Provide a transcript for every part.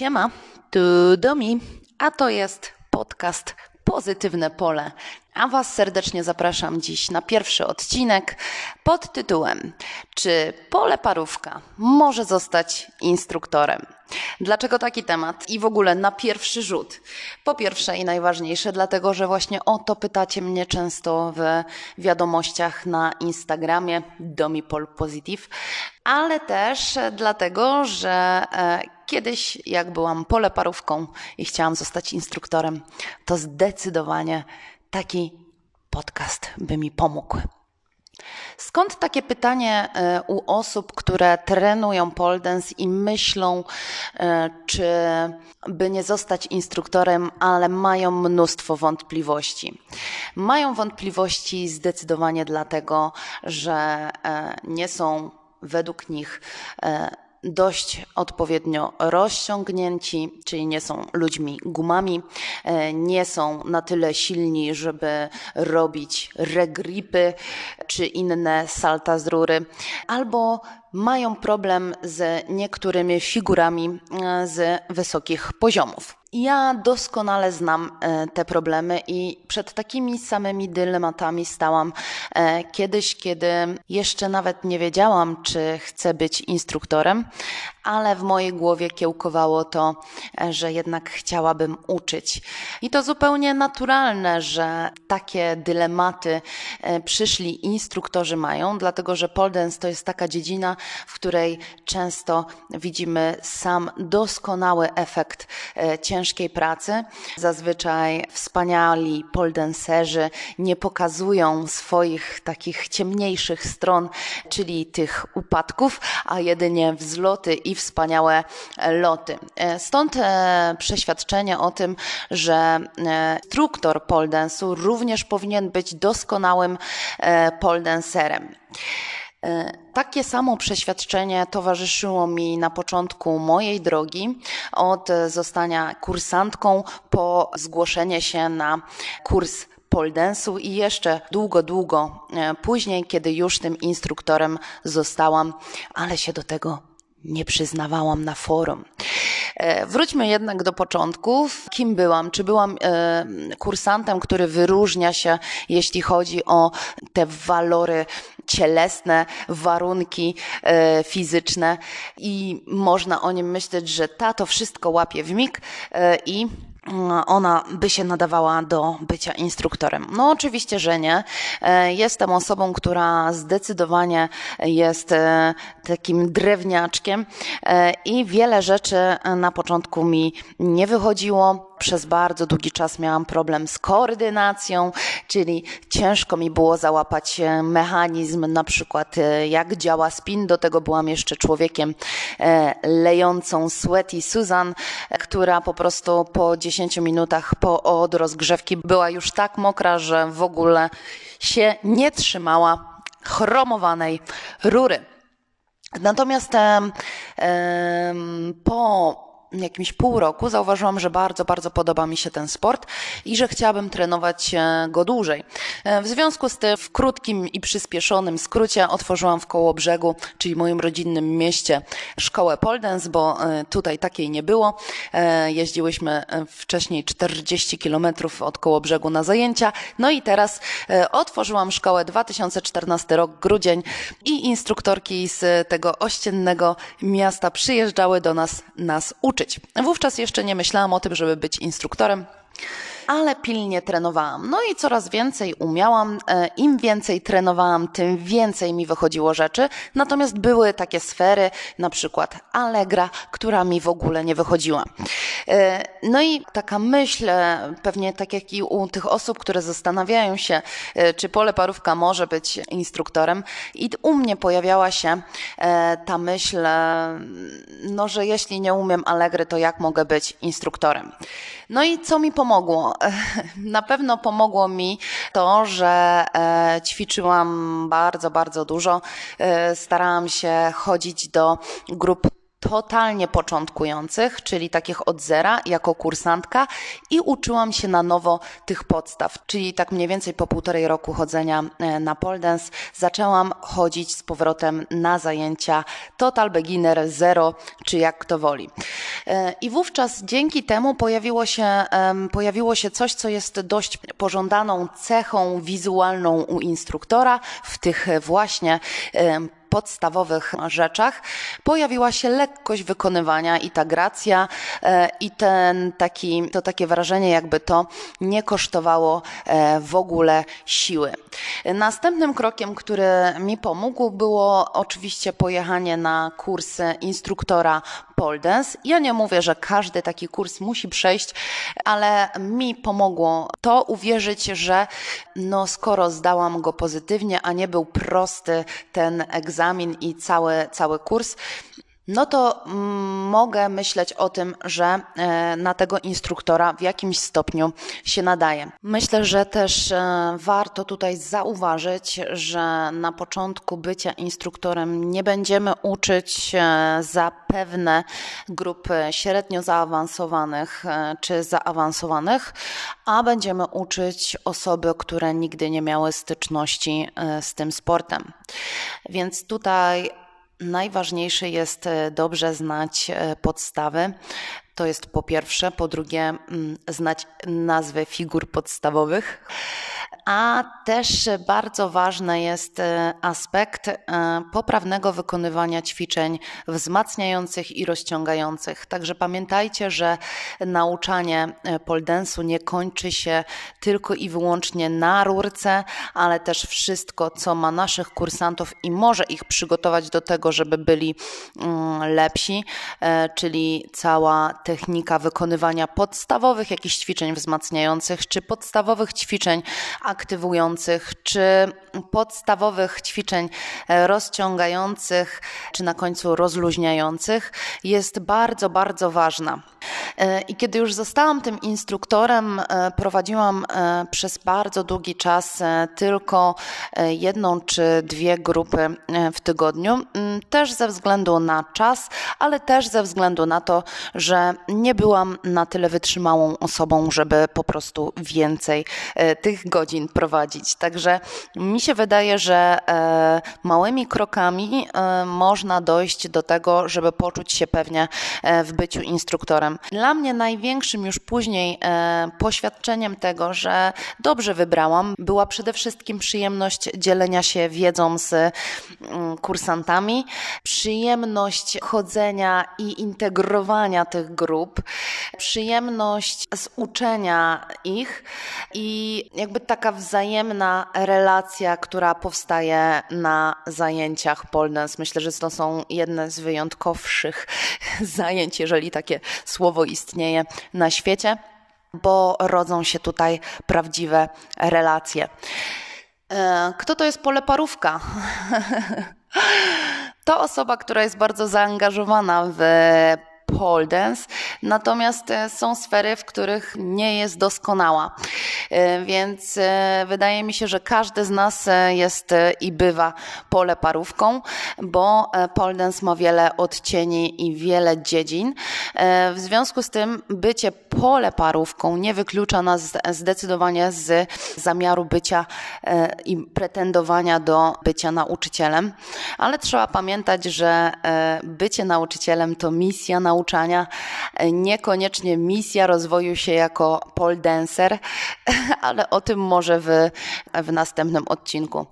Siema, tu Domi, a to jest podcast Pozytywne Pole. A Was serdecznie zapraszam dziś na pierwszy odcinek pod tytułem Czy pole parówka może zostać instruktorem? Dlaczego taki temat i w ogóle na pierwszy rzut? Po pierwsze i najważniejsze, dlatego że właśnie o to pytacie mnie często w wiadomościach na Instagramie Domipol Positive, ale też dlatego, że e, kiedyś jak byłam poleparówką i chciałam zostać instruktorem, to zdecydowanie taki podcast by mi pomógł. Skąd takie pytanie e, u osób, które trenują pole dance i myślą, e, czy by nie zostać instruktorem, ale mają mnóstwo wątpliwości? Mają wątpliwości zdecydowanie dlatego, że e, nie są według nich dość odpowiednio rozciągnięci, czyli nie są ludźmi gumami, e, nie są na tyle silni, żeby robić regripy czy inne salta z rury, albo mają problem z niektórymi figurami e, z wysokich poziomów. Ja doskonale znam e, te problemy i przed takimi samymi dylematami stałam e, kiedyś, kiedy jeszcze nawet nie wiedziałam, czy chcę być instruktorem, ale w mojej głowie kiełkowało to, e, że jednak chciałabym uczyć. I to zupełnie naturalne, że takie dylematy przyszli instruktorzy mają, dlatego że pole dance to jest taka dziedzina, w której często widzimy sam doskonały efekt ciężkiego ciężkiej pracy. Zazwyczaj wspaniali poldenserzy nie pokazują swoich takich ciemniejszych stron, czyli tych upadków, a jedynie wzloty i wspaniałe loty. E, stąd e, przeświadczenie o tym, że e, instruktor poldensu również powinien być doskonałym poldenserem. E, takie samo przeświadczenie towarzyszyło mi na początku mojej drogi, od zostania kursantką po zgłoszenie się na kurs poldensu i jeszcze długo, długo e, później, kiedy już tym instruktorem zostałam, ale się do tego nie przyznawałam na forum. E, wróćmy jednak do początków. Kim byłam? Czy byłam e, kursantem, który wyróżnia się, jeśli chodzi o te walory cielesne, warunki e, fizyczne i można o nim myśleć, że ta to wszystko łapie w mig i ona by się nadawała do bycia instruktorem? No, oczywiście, że nie. Jestem osobą, która zdecydowanie jest takim drewniaczkiem e, i wiele rzeczy na początku mi nie wychodziło przez bardzo długi czas miałam problem z koordynacją, czyli ciężko mi było załapać e, mechanizm, na przykład e, jak działa spin. Do tego byłam jeszcze człowiekiem lejącą Sweaty Susan, która po prostu po 10 minutach po od rozgrzewki była już tak mokra, że w ogóle się nie trzymała chromowanej rury. Natomiast po jakimś pół roku zauważyłam, że bardzo, bardzo podoba mi się ten sport i że chciałabym trenować e, go dłużej. E, w związku z tym w krótkim i przyspieszonym skrócie otworzyłam w Kołobrzegu, czyli moim rodzinnym mieście, szkołę pole dance, bo e, tutaj takiej nie było. Jeździłyśmy wcześniej 40 kilometrów od Kołobrzegu na zajęcia. No i teraz otworzyłam szkołę 2014 rok, grudzień i instruktorki z tego ościennego miasta przyjeżdżały do nas nas uczyć Wówczas jeszcze nie myślałam o tym, żeby być instruktorem ale pilnie trenowałam. No i coraz więcej umiałam. E, Im więcej trenowałam, tym więcej mi wychodziło rzeczy. Natomiast były takie sfery, na przykład Allegra, która mi w ogóle nie wychodziła. E, no i taka myśl, e, pewnie tak jak i u tych osób, które zastanawiają się, czy pole parówka może być instruktorem, i u mnie pojawiała się ta myśl, no, że jeśli nie umiem Allegry, to jak mogę być instruktorem? No i co mi pomogło? Na pewno pomogło mi to, że e, ćwiczyłam bardzo, bardzo dużo. E, starałam się chodzić do grup totalnie początkujących, czyli takich od zera jako kursantka i uczyłam się na nowo tych podstaw, czyli tak mniej więcej po półtorej roku chodzenia e, na pole dance zaczęłam chodzić z powrotem na zajęcia Total Beginner Zero, czy jak kto woli. E, I wówczas dzięki temu pojawiło się, pojawiło się coś, co jest dość pożądaną cechą wizualną u instruktora w tych właśnie podstawowych rzeczach pojawiła się lekkość wykonywania i ta gracja e, i ten taki, to takie wrażenie, jakby to nie kosztowało e, w ogóle siły. Następnym krokiem, który mi pomógł, było oczywiście pojechanie na kursy instruktora pole dance. Ja nie mówię, że każdy taki kurs musi przejść, ale mi pomogło to uwierzyć, że no skoro zdałam go pozytywnie, a nie był prosty ten egzamin i cały, cały kurs, no to mm, mogę myśleć o tym, że e, na tego instruktora w jakimś stopniu się nadaje. Myślę, że też e, warto tutaj zauważyć, że na początku bycia instruktorem nie będziemy uczyć e, zapewne grupy średnio zaawansowanych czy zaawansowanych, a będziemy uczyć osoby, które nigdy nie miały styczności z tym sportem. Więc tutaj Najważniejsze jest e, dobrze znać e, podstawy. To jest po pierwsze. Po drugie, mm, znać nazwy figur podstawowych a też bardzo ważny jest e, aspekt e, poprawnego wykonywania ćwiczeń wzmacniających i rozciągających. Także pamiętajcie, że nauczanie e, poldensu nie kończy się tylko i wyłącznie na rurce, ale też wszystko, co ma naszych kursantów i może ich przygotować do tego, żeby byli mm, lepsi, czyli cała technika wykonywania podstawowych jakichś ćwiczeń wzmacniających, czy podstawowych ćwiczeń aktywujących, czy podstawowych ćwiczeń e, rozciągających, czy na końcu rozluźniających jest bardzo, bardzo ważna. E, I kiedy już zostałam tym instruktorem, e, prowadziłam przez bardzo długi czas tylko jedną czy dwie grupy w tygodniu, też ze względu na czas, ale też ze względu na to, że nie byłam na tyle wytrzymałą osobą, żeby po prostu więcej tych godzin prowadzić. Także mi się wydaje, że e, małymi krokami e, można dojść do tego, żeby poczuć się pewnie e, w byciu instruktorem. Dla mnie największym już później poświadczeniem tego, że dobrze wybrałam, była przede wszystkim przyjemność dzielenia się wiedzą z mm, kursantami, przyjemność chodzenia i integrowania tych grup, przyjemność z uczenia ich i jakby taka wzajemna relacja, która powstaje na zajęciach pole dance. Myślę, że to są jedne z wyjątkowszych zajęć, jeżeli takie słowo istnieje na świecie, bo rodzą się tutaj prawdziwe relacje. E, kto to jest pole parówka? To osoba, która jest bardzo zaangażowana w pole dance, natomiast e, są sfery, w których nie jest doskonała. E, więc e, wydaje mi się, że każdy z nas jest i bywa pole parówką, bo pole dance ma wiele odcieni i wiele dziedzin. W związku z tym bycie pole parówką nie wyklucza nas zdecydowanie z zamiaru bycia i pretendowania do bycia nauczycielem, ale trzeba pamiętać, że bycie nauczycielem to misja nauczyciela nauczania, niekoniecznie misja rozwoju się jako pole dancer, ale o tym może w, w następnym odcinku.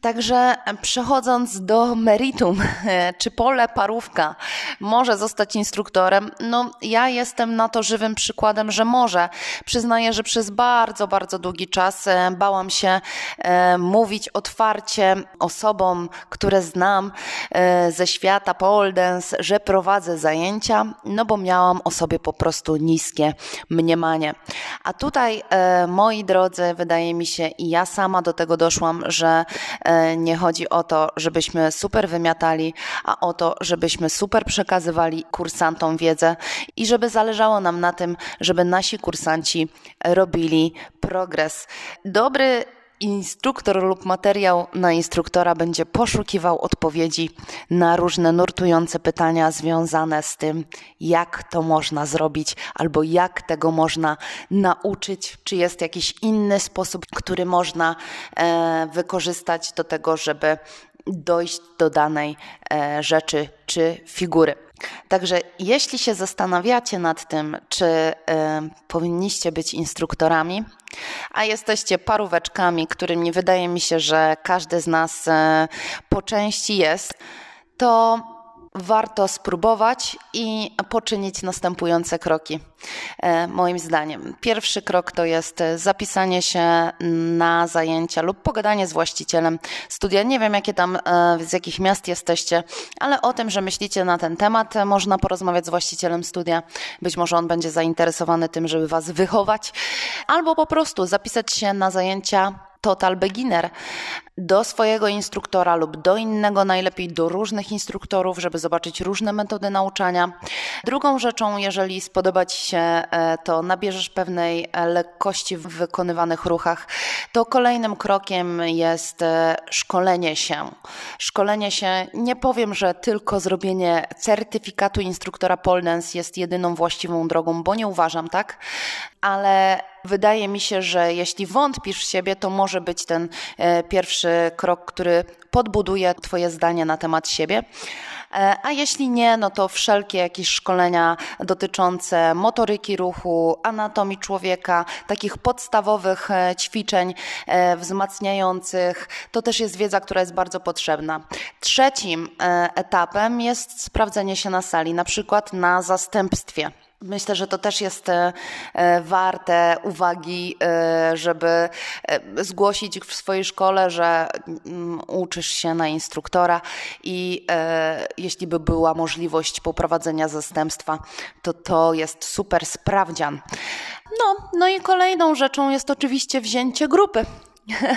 Także przechodząc do meritum, czy pole parówka może zostać instruktorem, no ja jestem na to żywym przykładem, że może. Przyznaję, że przez bardzo, bardzo długi czas e, bałam się e, mówić otwarcie osobom, które znam e, ze świata pole dance, że prowadzę zajęcia, no bo miałam o sobie po prostu niskie mniemanie. A tutaj, e, moi drodzy, wydaje mi się, i ja sama do tego doszłam, że e, nie chodzi o to, żebyśmy super wymiatali, a o to, żebyśmy super przekazywali kursantom wiedzę i żeby zależało nam na tym, żeby nasi kursanci robili progres. Dobry instruktor lub materiał na instruktora będzie poszukiwał odpowiedzi na różne nurtujące pytania związane z tym, jak to można zrobić albo jak tego można nauczyć, czy jest jakiś inny sposób, który można e, wykorzystać do tego, żeby dojść do danej e, rzeczy czy figury. Także jeśli się zastanawiacie nad tym, czy y, powinniście być instruktorami, a jesteście paróweczkami, którymi wydaje mi się, że każdy z nas y, po części jest, to warto spróbować i poczynić następujące kroki. E, moim zdaniem, pierwszy krok to jest zapisanie się na zajęcia lub pogadanie z właścicielem studia. Nie wiem, jakie tam, e, z jakich miast jesteście, ale o tym, że myślicie na ten temat, można porozmawiać z właścicielem studia. Być może on będzie zainteresowany tym, żeby Was wychować, albo po prostu zapisać się na zajęcia total beginner do swojego instruktora lub do innego, najlepiej do różnych instruktorów, żeby zobaczyć różne metody nauczania. Drugą rzeczą, jeżeli spodoba Ci się e, to, nabierzesz pewnej e, lekkości w wykonywanych ruchach, to kolejnym krokiem jest e, szkolenie się. Szkolenie się, nie powiem, że tylko zrobienie certyfikatu instruktora pole dance jest jedyną właściwą drogą, bo nie uważam tak, ale wydaje mi się, że jeśli wątpisz w siebie, to może być ten pierwszy pierwszy krok, który podbuduje Twoje zdanie na temat siebie. E, a jeśli nie, no to wszelkie jakieś szkolenia dotyczące motoryki ruchu, anatomii człowieka, takich podstawowych e, ćwiczeń e, wzmacniających, to też jest wiedza, która jest bardzo potrzebna. Trzecim etapem jest sprawdzenie się na sali, na przykład na zastępstwie. Myślę, że to też jest e, e, warte uwagi, e, żeby zgłosić w swojej szkole, że mm, uczysz się na instruktora i jeśli by była możliwość poprowadzenia zastępstwa, to to jest super sprawdzian. No, no i kolejną rzeczą jest oczywiście wzięcie grupy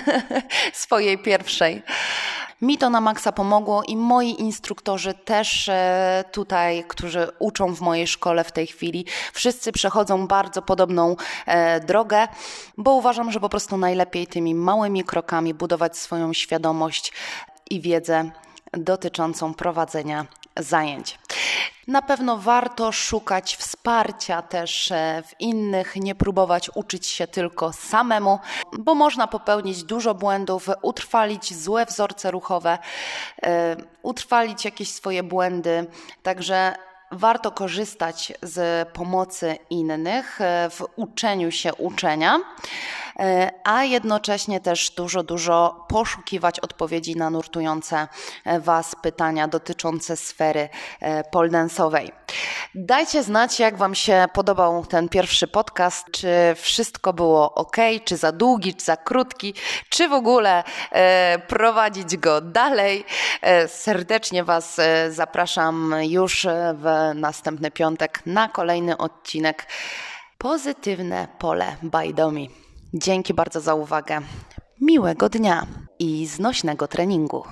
swojej pierwszej. Mi to na maksa pomogło i moi instruktorzy też e, tutaj, którzy uczą w mojej szkole w tej chwili, wszyscy przechodzą bardzo podobną e, drogę, bo uważam, że po prostu najlepiej tymi małymi krokami budować swoją świadomość i wiedzę dotyczącą prowadzenia zajęć. Na pewno warto szukać wsparcia też e, w innych, nie próbować uczyć się tylko samemu, bo można popełnić dużo błędów, utrwalić złe wzorce ruchowe, e, utrwalić jakieś swoje błędy. Także warto korzystać z pomocy innych e, w uczeniu się uczenia. E, a jednocześnie też dużo, dużo poszukiwać odpowiedzi na nurtujące e, Was pytania dotyczące sfery e, poldensowej. Dajcie znać, jak Wam się podobał ten pierwszy podcast, czy wszystko było ok, czy za długi, czy za krótki, czy w ogóle prowadzić go dalej. Serdecznie Was zapraszam już w następny piątek na kolejny odcinek Pozytywne pole by Domi. Dzięki bardzo za uwagę. Miłego dnia i znośnego treningu.